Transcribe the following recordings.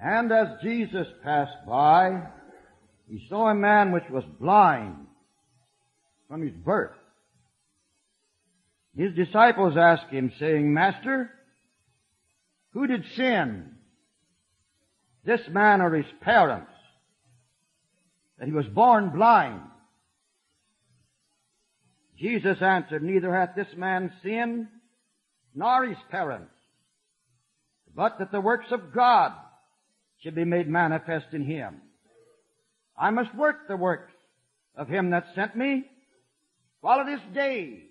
And as Jesus passed by, he saw a man which was blind from his birth. His disciples asked him, saying, Master, who did sin? This man or his parents? That he was born blind. Jesus answered, Neither hath this man sinned, nor his parents, but that the works of God should be made manifest in him. I must work the works of him that sent me while it is day.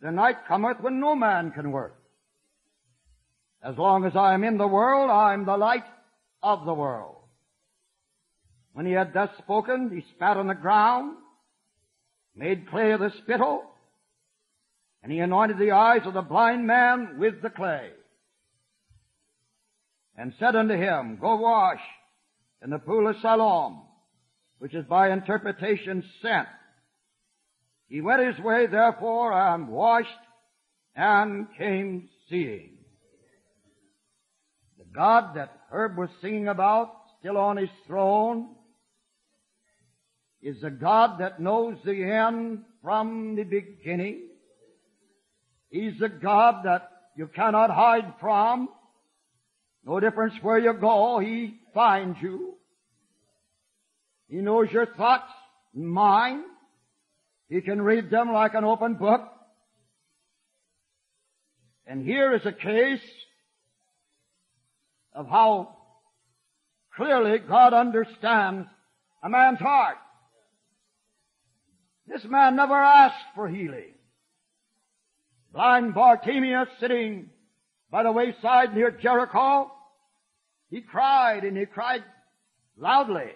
The night cometh when no man can work. As long as I am in the world, I am the light of the world. When he had thus spoken, he spat on the ground, made clay of the spittle, and he anointed the eyes of the blind man with the clay, and said unto him, Go wash in the pool of Siloam, which is by interpretation sent. He went his way therefore and washed and came seeing. The God that Herb was singing about, still on his throne, is a God that knows the end from the beginning. He's a God that you cannot hide from. No difference where you go, He finds you. He knows your thoughts and mind. He can read them like an open book. And here is a case of how clearly God understands a man's heart. This man never asked for healing. Blind Bartimaeus sitting by the wayside near Jericho, he cried and he cried loudly,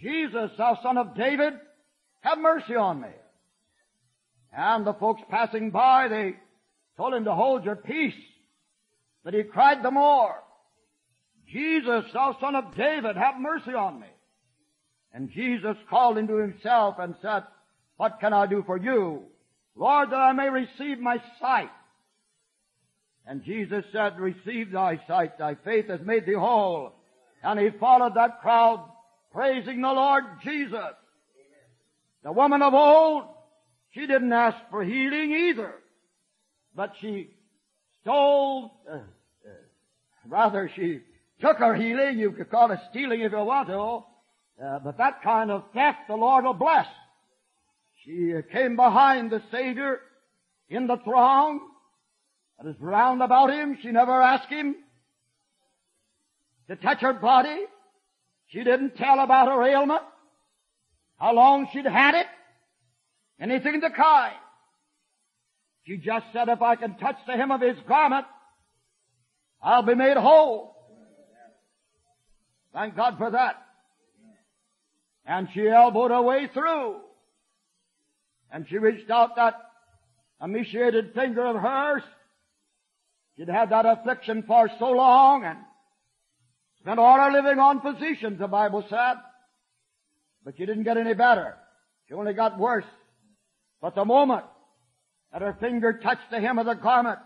Jesus, thou son of David, have mercy on me. And the folks passing by, they told him to hold your peace. But he cried the more, Jesus, thou son of David, have mercy on me. And Jesus called him to himself and said, What can I do for you? Lord, that I may receive my sight. And Jesus said, Receive thy sight, thy faith has made thee whole. And he followed that crowd, praising the Lord Jesus. The woman of old, she didn't ask for healing either, but she stole, uh, uh, rather she took her healing, you could call it stealing if you want to, uh, but that kind of theft the Lord will bless. She came behind the Savior in the throng that is round about him. She never asked him to touch her body. She didn't tell about her ailment, how long she'd had it, anything of the kind. She just said, if I can touch the hem of his garment, I'll be made whole. Thank God for that. And she elbowed her way through. And she reached out that emaciated finger of hers. She'd had that affliction for so long and spent all her living on physicians, the Bible said. But she didn't get any better. She only got worse. But the moment that her finger touched the hem of the garment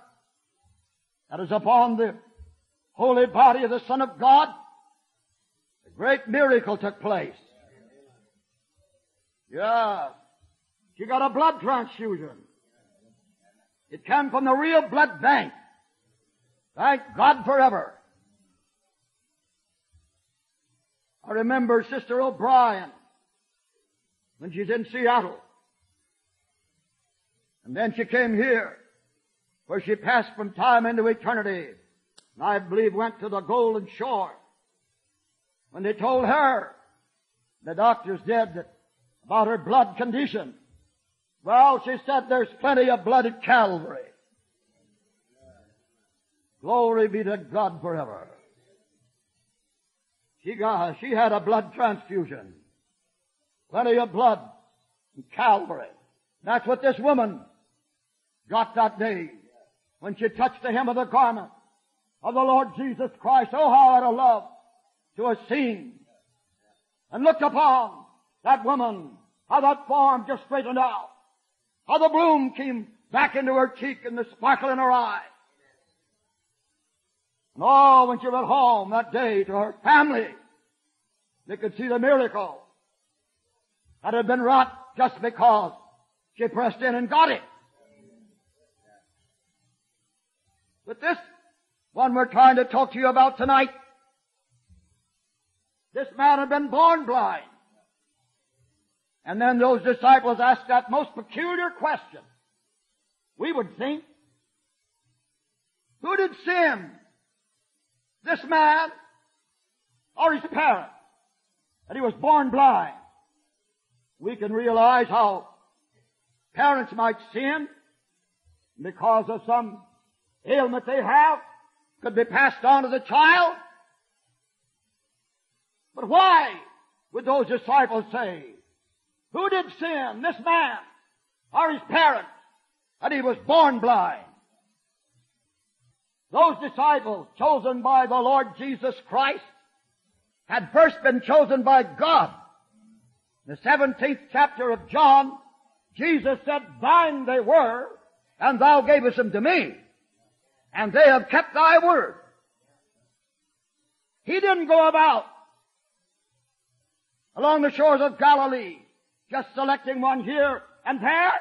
that is upon the holy body of the Son of God, a great miracle took place. Yeah. She got a blood transfusion. It came from the real blood bank. Thank God forever. I remember Sister O'Brien when she's in Seattle. And then she came here, where she passed from time into eternity. And I believe went to the Golden Shore. When they told her, the doctors did, about her blood condition. Well, she said there's plenty of blood at Calvary. Glory be to God forever. She got, she had a blood transfusion. Plenty of blood in Calvary. That's what this woman got that day when she touched the hem of the garment of the Lord Jesus Christ. Oh, how I'd have loved to have seen and looked upon that woman, how that form just straightened out, how the bloom came back into her cheek and the sparkle in her eye. Oh, when she went home that day to her family, they could see the miracle that had been wrought just because she pressed in and got it. But this one we're trying to talk to you about tonight, this man had been born blind. And then those disciples asked that most peculiar question. We would think, who did sin? This man or his parents? That he was born blind. We can realize how parents might sin because of some ailment they have could be passed on to the child. But why would those disciples say, who did sin, this man or his parents, that he was born blind? Those disciples chosen by the Lord Jesus Christ had first been chosen by God. In the 17th chapter of John, Jesus said, Thine they were, and thou gavest them to me, and they have kept thy word. He didn't go about along the shores of Galilee, just selecting one here and there.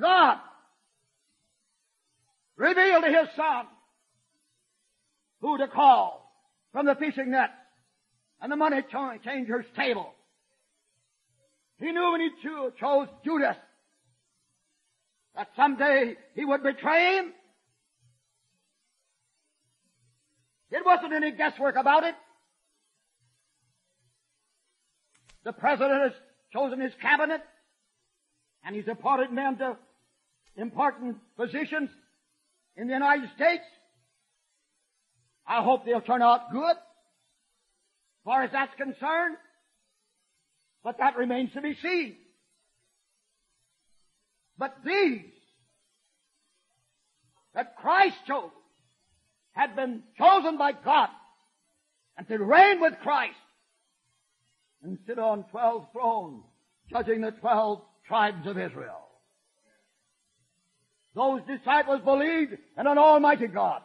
God revealed to his son who to call from the fishing net and the money changer's table. He knew when he chose Judas that someday he would betray him. It wasn't any guesswork about it. The president has chosen his cabinet and he's appointed men to important positions in the United States. I hope they'll turn out good, as far as that's concerned. But that remains to be seen. But these that Christ chose had been chosen by God and to reign with Christ and sit on twelve thrones judging the twelve tribes of Israel. Those disciples believed in an almighty God.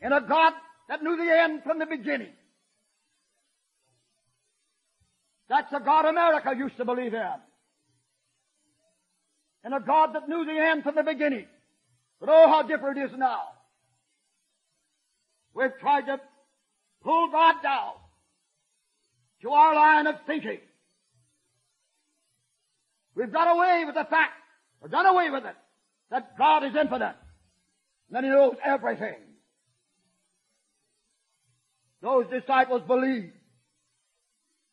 In a God that knew the end from the beginning. That's the God America used to believe in. And a God that knew the end from the beginning. But oh, how different it is now. We've tried to pull God down to our line of thinking. We've got away with the fact or done away with it. That God is infinite. And that He knows everything. Those disciples believed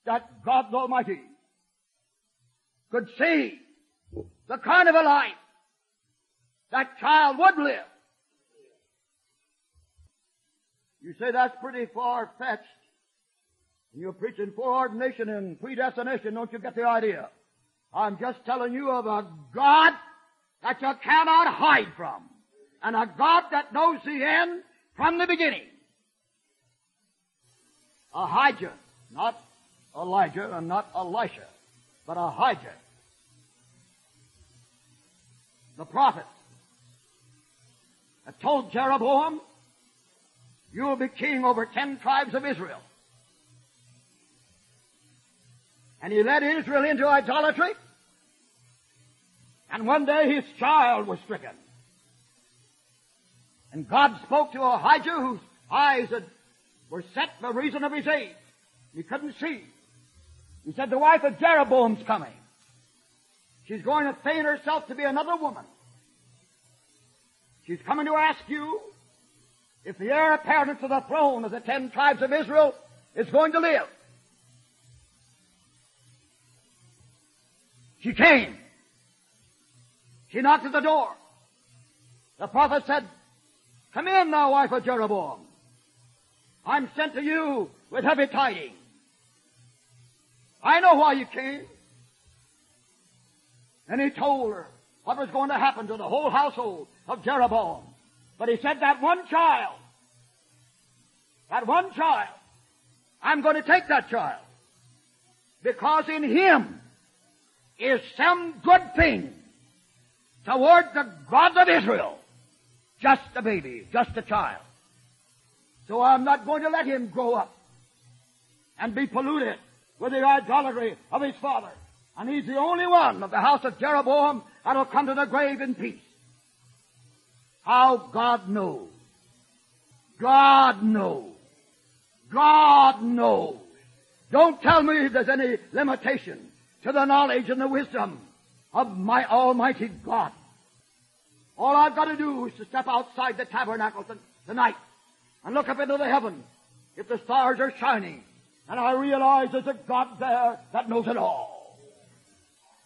that God the Almighty could see the kind of a life that child would live. You say that's pretty far fetched. You're preaching foreordination and predestination, don't you get the idea? I'm just telling you of a God that you cannot hide from. And a God that knows the end from the beginning. Ahijah, not Elijah and not Elisha, but Ahijah. The prophet that told Jeroboam, you will be king over ten tribes of Israel. And he led Israel into idolatry. And one day his child was stricken. And God spoke to Ahijah whose eyes had, were set by reason of his age. He couldn't see. He said, the wife of Jeroboam's coming. She's going to feign herself to be another woman. She's coming to ask you if the heir apparent to the throne of the ten tribes of Israel is going to live. She came. She knocked at the door. The prophet said, Come in, thou wife of Jeroboam. I'm sent to you with heavy tidings. I know why you came. And he told her what was going to happen to the whole household of Jeroboam. But he said that one child, that one child, I'm going to take that child. Because in him is some good thing toward the God of Israel. Just a baby, just a child. So I'm not going to let him grow up and be polluted with the idolatry of his father. And he's the only one of the house of Jeroboam that'll come to the grave in peace. How God knows. God knows. God knows. Don't tell me there's any limitation to the knowledge and the wisdom of my Almighty God. All I've got to do is to step outside the tabernacle tonight and look up into the heavens if the stars are shining and I realize there's a God there that knows it all.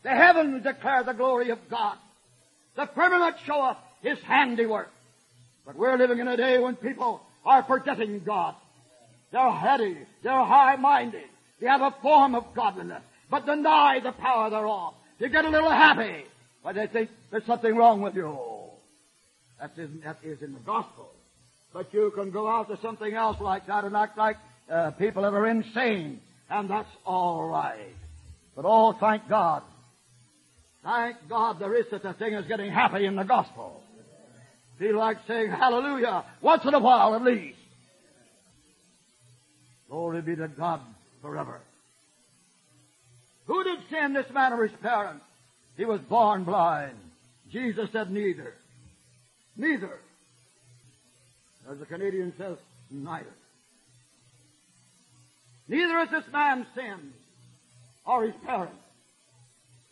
The heavens declare the glory of God. The firmament showeth His handiwork. But we're living in a day when people are forgetting God. They're heady. They're high-minded. They have a form of godliness, but deny the power thereof. You get a little happy, but they think there's something wrong with you. That is, that is in the gospel. But you can go out to something else like that and act like uh, people that are insane, and that's all right. But oh, thank God. Thank God there is such a thing as getting happy in the gospel. Feel like saying hallelujah once in a while at least. Glory be to God forever. Who did sin this man or his parents? He was born blind. Jesus said neither. Neither. As the Canadian says, neither. Neither has this man sinned or his parents.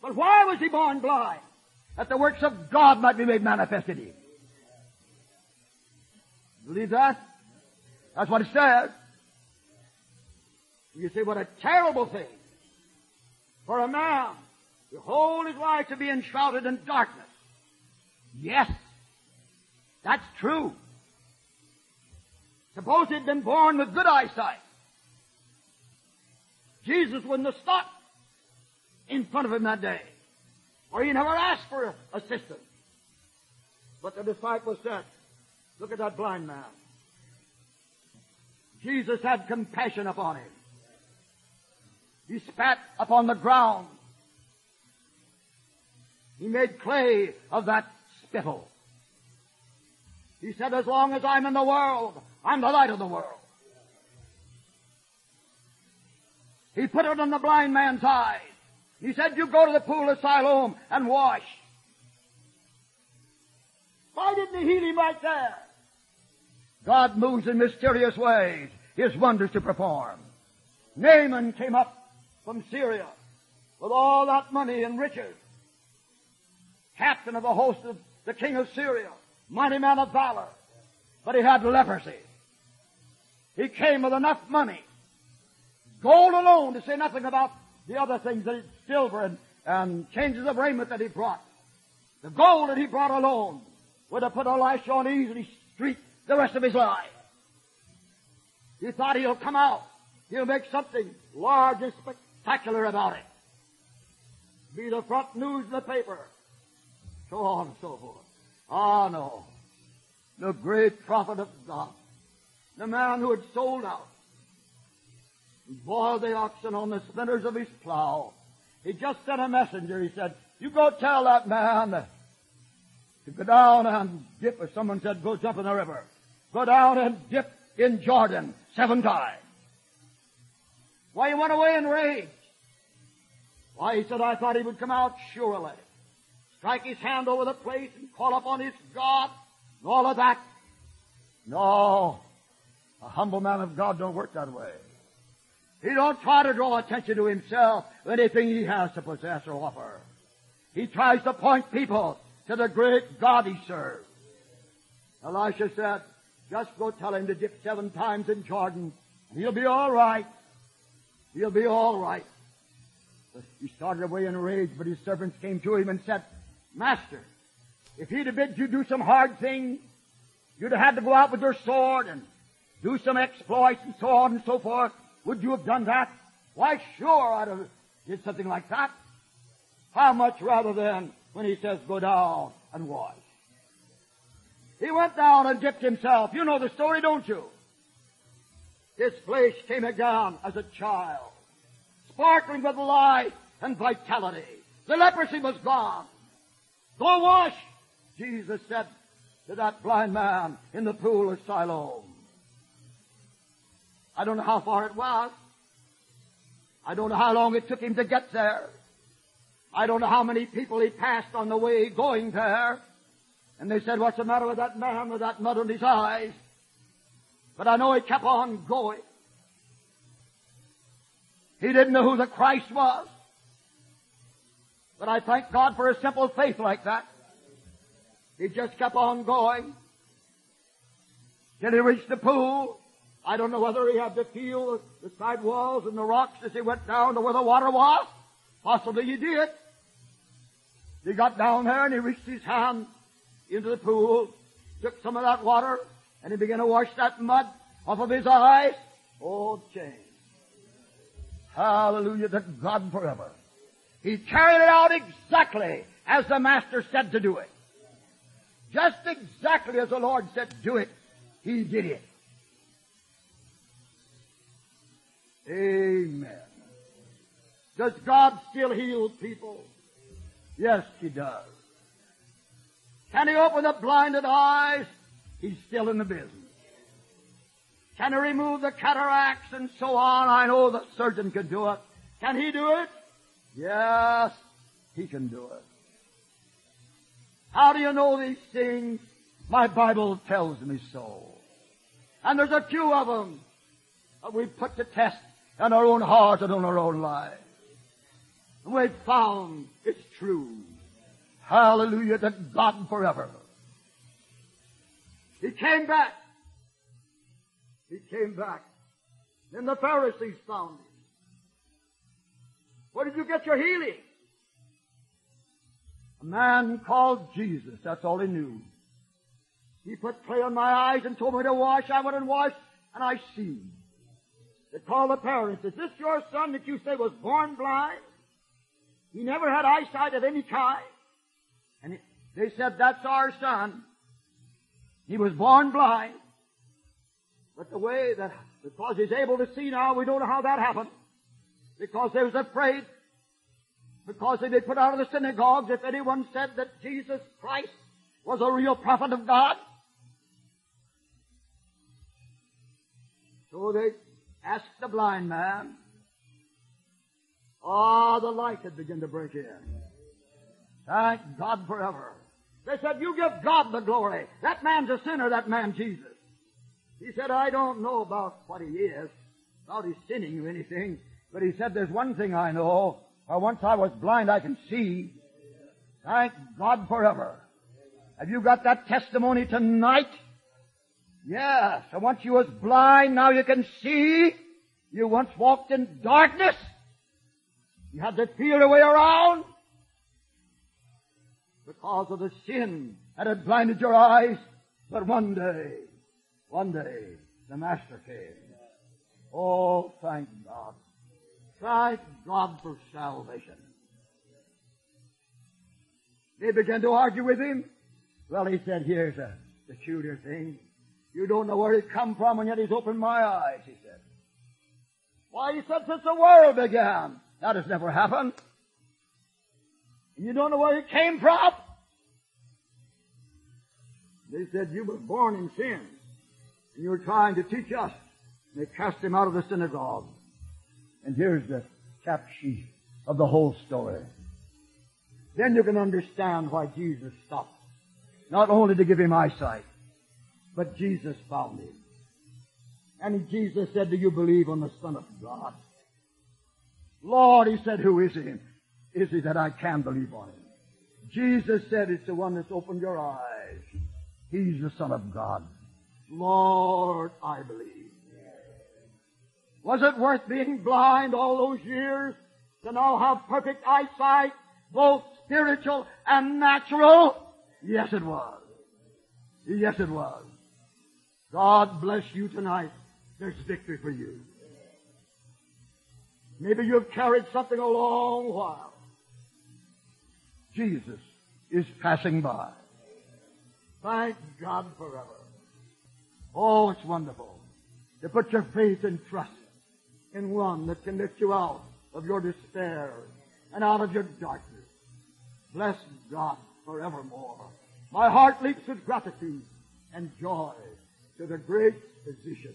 But why was he born blind? That the works of God might be made manifest in him. Believe that? That's what it says. You see what a terrible thing for a man to hold his life to be enshrouded in darkness. Yes, that's true. Suppose he'd been born with good eyesight. Jesus wouldn't have stopped in front of him that day. Or he never asked for assistance. But the disciples said, look at that blind man. Jesus had compassion upon him. He spat upon the ground. He made clay of that spittle. He said, as long as I'm in the world, I'm the light of the world. He put it in the blind man's eyes. He said, you go to the pool of Siloam and wash. Why didn't he heal him right there? God moves in mysterious ways, His wonders to perform. Naaman came up from Syria with all that money and riches. Captain of the host of the king of Syria, mighty man of valor, but he had leprosy. He came with enough money, gold alone, to say nothing about the other things, that silver and, and changes of raiment that he brought. The gold that he brought alone would have put Elisha on easy street the rest of his life. He thought he'll come out. He'll make something large and spectacular spectacular about it. Be the front news in the paper. So on and so forth. Ah, no. The great prophet of God. The man who had sold out. Boiled the oxen on the splinters of his plow. He just sent a messenger. He said, you go tell that man to go down and dip, as someone said, go jump in the river. Go down and dip in Jordan seven times. Why, he went away in rage. Why, he said, I thought he would come out surely. Strike his hand over the place and call upon his God and all of that. No. A humble man of God don't work that way. He don't try to draw attention to himself, or anything he has to possess or offer. He tries to point people to the great God he serves. Elisha said, just go tell him to dip seven times in Jordan, and he'll be all right. He'll be all right. He started away in a rage, but his servants came to him and said, Master, if he'd have bid you do some hard thing, you'd have had to go out with your sword and do some exploits and so on and so forth. Would you have done that? Why, sure, I'd have did something like that. How much rather than when he says, go down and wash. He went down and dipped himself. You know the story, don't you? His flesh came again as a child, sparkling with life and vitality. The leprosy was gone. Go wash, Jesus said. to that blind man in the pool of Siloam. I don't know how far it was. I don't know how long it took him to get there. I don't know how many people he passed on the way going there. And they said, what's the matter with that man with that mud in his eyes? But I know he kept on going. He didn't know who the Christ was. But I thank God for a simple faith like that. He just kept on going. Till he reached the pool. I don't know whether he had to feel the side walls and the rocks as he went down to where the water was. Possibly he did. He got down there and he reached his hand into the pool, took some of that water, and he began to wash that mud off of his eyes. Oh, change. Hallelujah to God forever. He carried it out exactly as the Master said to do it. Just exactly as the Lord said do it, He did it. Amen. Does God still heal people? Yes, He does. Can He open the blinded eyes? He's still in the business. Can He remove the cataracts and so on? I know the surgeon could do it. Can He do it? Yes, He can do it. How do you know these things? My Bible tells me so. And there's a few of them that we put to test in our own hearts and in our own lives. And we've found it's true. Hallelujah to God forever. He came back. He came back. Then the Pharisees found him. Where did you get your healing? A man called Jesus. That's all he knew. He put clay on my eyes and told me to wash. I went and washed, and I see. They called the parents. Is this your son that you say was born blind? He never had eyesight of any kind. And they said, that's our son. He was born blind. But the way that, because he's able to see now, we don't know how that happened. Because they was afraid. Because they did put out of the synagogues if anyone said that Jesus Christ was a real prophet of God. So they asked the blind man. Ah, oh, the light had begun to break in. Thank God forever. They said, you give God the glory. That man's a sinner, that man Jesus. He said, I don't know about what he is, about his sinning or anything, but he said, there's one thing I know. For once I was blind, I can see. Thank God forever. Have you got that testimony tonight? Yes. And once you was blind, now you can see. You once walked in darkness. You had to feel your way around because of the sin that had blinded your eyes. But one day, one day, the Master came. Oh, thank God. Thank God for salvation. They began to argue with him. Well, he said, here's a peculiar thing. You don't know where he's come from, and yet he's opened my eyes, he said. Why, he said, since the world began. That has never happened. And you don't know where he came from? They said, you were born in sin. And you were trying to teach us. And they cast him out of the synagogue. And here's the cap sheet of the whole story. Then you can understand why Jesus stopped. Not only to give him eyesight, but Jesus found him. And Jesus said, do you believe on the Son of God? Lord, he said, who is he? Is he that I can believe on him? Jesus said, it's the one that's opened your eyes. He's the Son of God. Lord, I believe. Was it worth being blind all those years to now have perfect eyesight, both spiritual and natural? Yes, it was. Yes, it was. God bless you tonight. There's victory for you. Maybe you've carried something a long while. Jesus is passing by. Thank God forever. Oh, it's wonderful to put your faith and trust in one that can lift you out of your despair and out of your darkness. Bless God forevermore. My heart leaps with gratitude and joy to the great physician.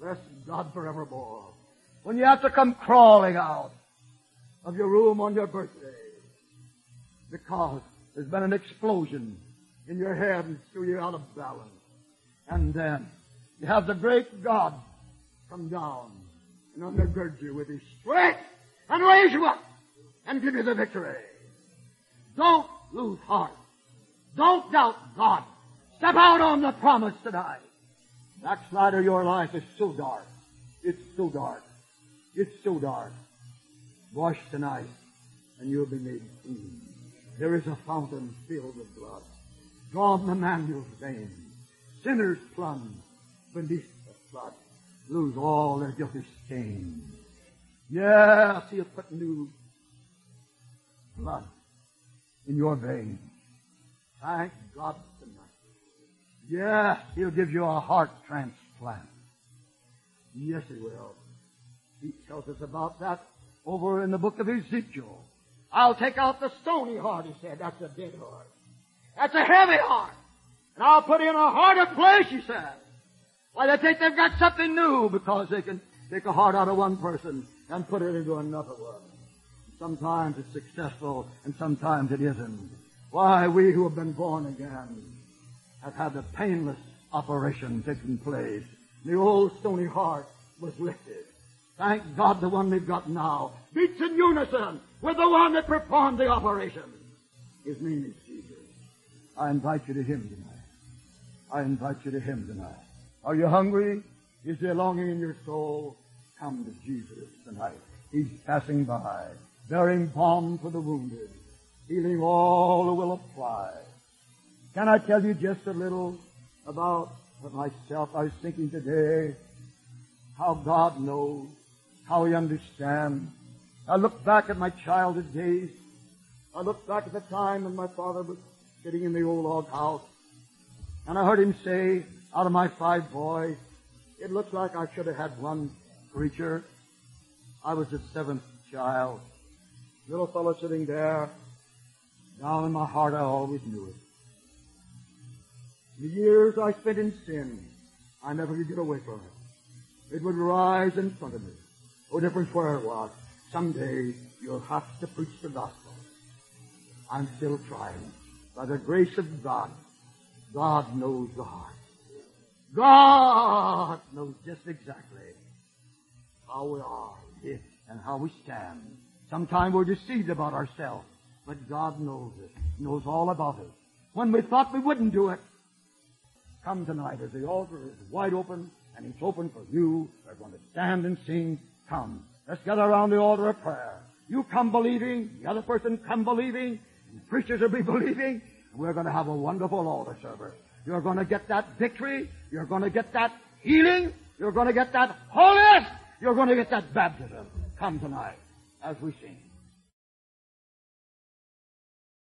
Bless God forevermore. When you have to come crawling out of your room on your birthday because there's been an explosion in your head and threw you out of balance. And then you have the great God come down and undergird you with his strength and raise you up and give you the victory. Don't lose heart. Don't doubt God. Step out on the promise tonight. Backslider, your life is so dark. It's so dark. It's so dark. Wash tonight, and you'll be made clean. There is a fountain filled with blood, drawn from the Emmanuel's veins. Sinners plunge beneath the flood, lose all their guilty stains. Yes, he'll put new blood in your veins. Thank God tonight. Yes, he'll give you a heart transplant. Yes, he will. He tells us about that over in the book of Ezekiel. I'll take out the stony heart, he said. That's a dead heart. That's a heavy heart. And I'll put in a heart of flesh, he said. Why, they think they've got something new because they can take a heart out of one person and put it into another one. Sometimes it's successful and sometimes it isn't. Why, we who have been born again have had a painless operation taking place. The old stony heart was lifted. Thank God the one we've got now beats in unison with the one that performed the operation. His name is Jesus. I invite you to Him tonight. I invite you to Him tonight. Are you hungry? Is there longing in your soul? Come to Jesus tonight. He's passing by, bearing balm for the wounded, healing all who will apply. Can I tell you just a little about myself? I was thinking today how God knows, how He understands. I look back at my childhood days. I look back at the time when my father was sitting in the old log house, and I heard him say, out of my five boys, it looks like I should have had one preacher. I was the seventh child. Little fellow sitting there. Down in my heart, I always knew it. The years I spent in sin, I never could get away from it. It would rise in front of me. No difference where it was. Someday you'll have to preach the gospel. I'm still trying. By the grace of God, God knows the heart. God knows just exactly how we are and how we stand. Sometimes we're deceived about ourselves, but God knows it. Knows all about it. When we thought we wouldn't do it, come tonight as the altar is wide open and it's open for you. We're going to stand and sing. Come. Let's gather around the altar of prayer. You come believing, the other person come believing, and preachers will be believing, we're going to have a wonderful altar service. You're going to get that victory. You're going to get that healing. You're going to get that holiness. You're going to get that baptism. Come tonight as we sing.